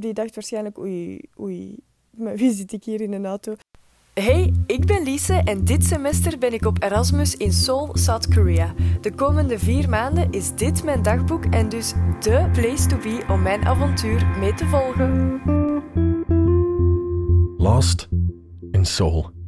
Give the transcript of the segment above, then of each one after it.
die dacht waarschijnlijk, oei, oei, maar wie zit ik hier in een auto? Hey, ik ben Lise en dit semester ben ik op Erasmus in Seoul, South Korea. De komende vier maanden is dit mijn dagboek en dus de place to be om mijn avontuur mee te volgen. Lost in Seoul.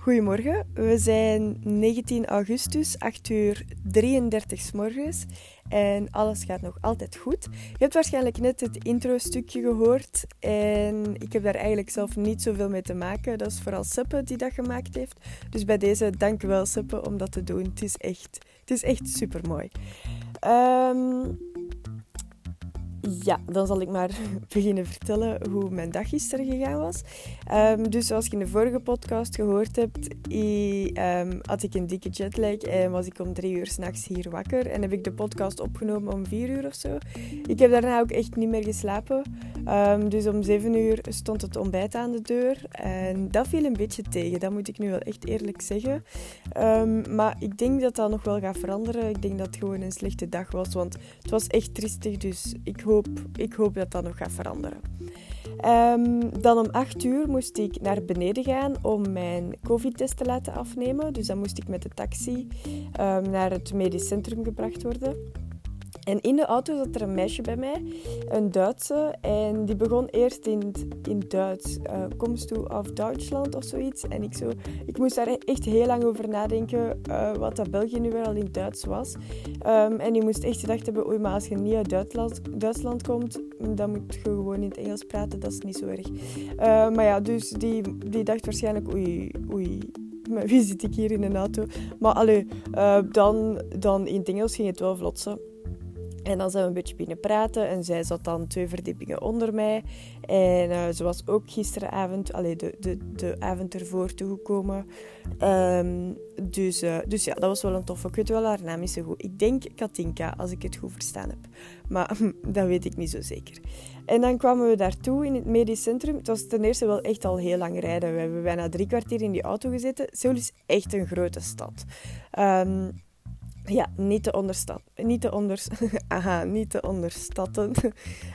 Goedemorgen, we zijn 19 augustus, 8 uur 33 s morgens en alles gaat nog altijd goed. Je hebt waarschijnlijk net het intro-stukje gehoord en ik heb daar eigenlijk zelf niet zoveel mee te maken. Dat is vooral Seppe die dat gemaakt heeft. Dus bij deze, dank wel om dat te doen. Het is echt, het is echt super mooi. Um, ja, dan zal ik maar beginnen vertellen hoe mijn dag gisteren gegaan was. Um, dus zoals je in de vorige podcast gehoord hebt, ik, um, had ik een dikke jetlag en was ik om drie uur s'nachts hier wakker. En heb ik de podcast opgenomen om vier uur of zo. Ik heb daarna ook echt niet meer geslapen. Um, dus om zeven uur stond het ontbijt aan de deur. En dat viel een beetje tegen, dat moet ik nu wel echt eerlijk zeggen. maar ik denk dat dat nog wel gaat veranderen. Ik denk dat het gewoon een slechte dag was, want het was echt triestig. Dus ik hoop, ik hoop dat dat nog gaat veranderen. Um, dan om 8 uur moest ik naar beneden gaan om mijn COVID-test te laten afnemen. Dus dan moest ik met de taxi naar het medisch centrum gebracht worden. En in de auto zat er een meisje bij mij, een Duitse. En die begon eerst in, in Duits. Uh, komst toe af Duitsland of zoiets. En ik, zo, ik moest daar echt heel lang over nadenken uh, wat dat België nu wel al in Duits was. Um, en die moest echt gedacht hebben, oei, maar als je niet uit Duitsland, Duitsland komt, dan moet je gewoon in het Engels praten. Dat is niet zo erg. Uh, maar ja, dus die, die dacht waarschijnlijk, oei, oei, wie zit ik hier in een auto? Maar allee, dan, dan in het Engels ging het wel vlotsen. En dan zijn we een beetje binnen praten en zij zat dan twee verdiepingen onder mij. En uh, ze was ook gisteravond, allee, de, de, de avond ervoor toegekomen. Um, dus, uh, dus ja, dat was wel een toffe. Ik weet wel haar naam is zo goed. Ik denk Katinka, als ik het goed verstaan heb. Maar dat weet ik niet zo zeker. En dan kwamen we daartoe in het medisch centrum. Het was ten eerste wel echt al heel lang rijden. We hebben bijna drie kwartier in die auto gezeten. Seoul is echt een grote stad. Um, ja, niet te onderstad. Niet te onders... Aha, niet te onderstatten.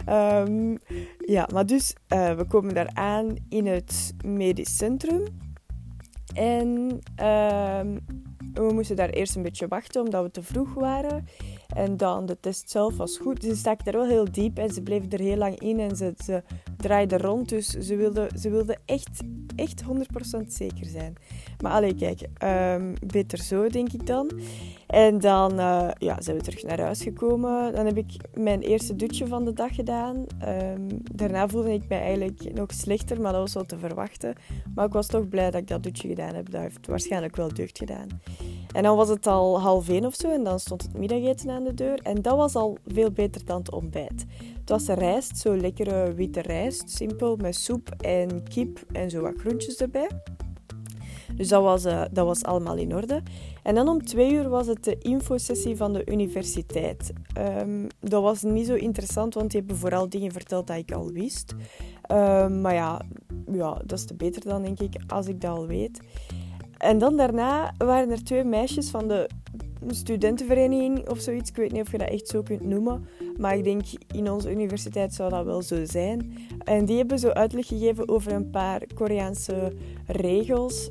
um, ja, maar dus, uh, we komen daar aan in het medisch centrum. En um, we moesten daar eerst een beetje wachten, omdat we te vroeg waren. En dan de test zelf was goed. Ze stak er wel heel diep en ze bleef er heel lang in en ze, ze draaide rond. Dus ze wilde, ze wilde echt, echt 100% zeker zijn. Maar allee, kijk, um, beter zo denk ik dan. En dan uh, ja, zijn we terug naar huis gekomen. Dan heb ik mijn eerste dutje van de dag gedaan. Um, daarna voelde ik mij eigenlijk nog slechter, maar dat was wel te verwachten. Maar ik was toch blij dat ik dat dutje gedaan heb. Dat heeft waarschijnlijk wel deugd gedaan. En dan was het al half één of zo en dan stond het middageten aan de deur. En dat was al veel beter dan het ontbijt. Het was rijst, zo lekkere witte rijst, simpel, met soep en kip en zo wat groentjes erbij. Dus dat was, uh, dat was allemaal in orde. En dan om twee uur was het de infosessie van de universiteit. Um, dat was niet zo interessant, want die hebben vooral dingen verteld dat ik al wist. Um, maar ja, ja, dat is te beter dan, denk ik, als ik dat al weet. En dan daarna waren er twee meisjes van de studentenvereniging of zoiets. Ik weet niet of je dat echt zo kunt noemen. Maar ik denk in onze universiteit zou dat wel zo zijn. En die hebben zo uitleg gegeven over een paar Koreaanse regels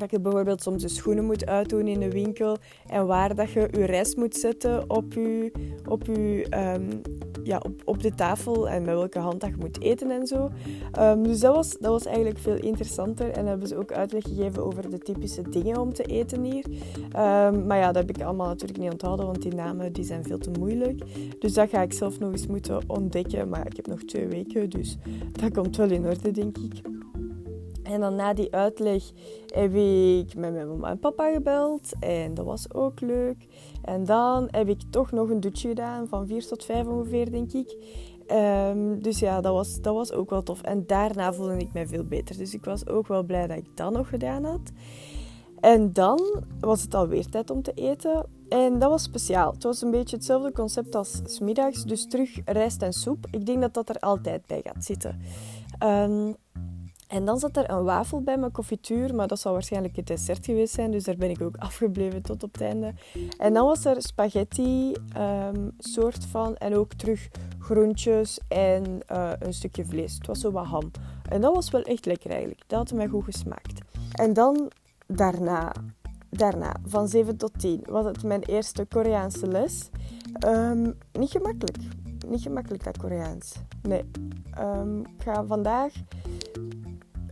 dat je bijvoorbeeld soms de schoenen moet uitdoen in de winkel en waar dat je je rest moet zetten op, je, op, je, um, ja, op, op de tafel en met welke hand dat je moet eten en zo. Um, dus dat was, dat was eigenlijk veel interessanter en hebben ze ook uitleg gegeven over de typische dingen om te eten hier. Um, maar ja, dat heb ik allemaal natuurlijk niet onthouden, want die namen die zijn veel te moeilijk. Dus dat ga ik zelf nog eens moeten ontdekken, maar ik heb nog twee weken, dus dat komt wel in orde, denk ik. En dan na die uitleg heb ik met mijn mama en papa gebeld. En dat was ook leuk. En dan heb ik toch nog een dutje gedaan, van 4 tot 5 ongeveer, denk ik. Um, dus ja, dat was, dat was ook wel tof. En daarna voelde ik mij veel beter. Dus ik was ook wel blij dat ik dat nog gedaan had. En dan was het alweer tijd om te eten. En dat was speciaal. Het was een beetje hetzelfde concept als smiddags. Dus terug rijst en soep. Ik denk dat dat er altijd bij gaat zitten. Um, En dan zat er een wafel bij mijn confituur, maar dat zou waarschijnlijk het dessert geweest zijn, dus daar ben ik ook afgebleven tot op het einde. En dan was er spaghetti, um, soort van, en ook terug groentjes en uh, een stukje vlees. Het was zo wat ham. En dat was wel echt lekker eigenlijk. Dat had mij goed gesmaakt. En dan daarna, daarna van 7 tot 10, was het mijn eerste Koreaanse les. Um, niet gemakkelijk. Niet gemakkelijk dat Koreaans. Nee. Um, ik ga vandaag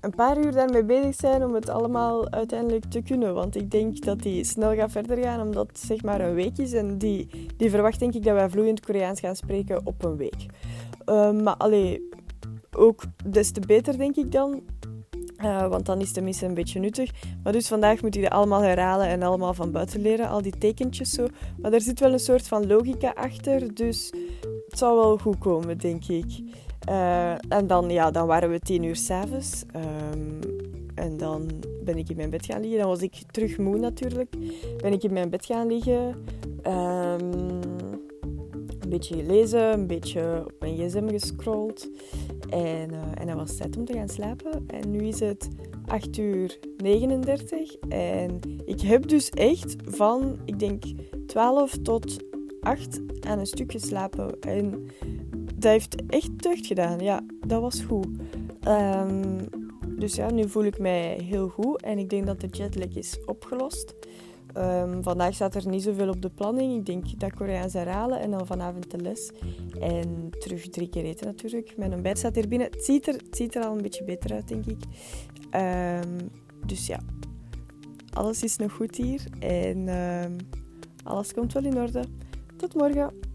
een paar uur daarmee bezig zijn om het allemaal uiteindelijk te kunnen. Want ik denk dat die snel gaat verder gaan, omdat het zeg maar een week is. En die, die verwacht denk ik dat wij vloeiend Koreaans gaan spreken op een week. Uh, maar allee, ook des te beter denk ik dan. Uh, want dan is het tenminste een beetje nuttig. Maar dus vandaag moet ik dat allemaal herhalen en allemaal van buiten leren. Al die tekentjes zo. Maar er zit wel een soort van logica achter. Dus het zal wel goed komen, denk ik. Uh, en dan, ja, dan waren we tien uur s'avonds. Um, en dan ben ik in mijn bed gaan liggen. Dan was ik terug moe natuurlijk. Ben ik in mijn bed gaan liggen. Um, een beetje gelezen, een beetje op mijn gsm gescrolld. En, uh, en dan was het tijd om te gaan slapen. En nu is het 8 uur 39. En ik heb dus echt van, ik denk, 12 tot 8 aan een stuk geslapen. En dat heeft echt deugd gedaan. Ja, dat was goed. Um, dus ja, nu voel ik mij heel goed en ik denk dat de jetlag is opgelost. Um, vandaag staat er niet zoveel op de planning. Ik denk dat Koreaans herhalen en dan vanavond de les. En terug drie keer eten natuurlijk. Mijn ontbijt staat hier binnen. Het ziet er, ziet er al een beetje beter uit, denk ik. Um, dus ja, alles is nog goed hier. En alles komt wel in orde. Tot morgen.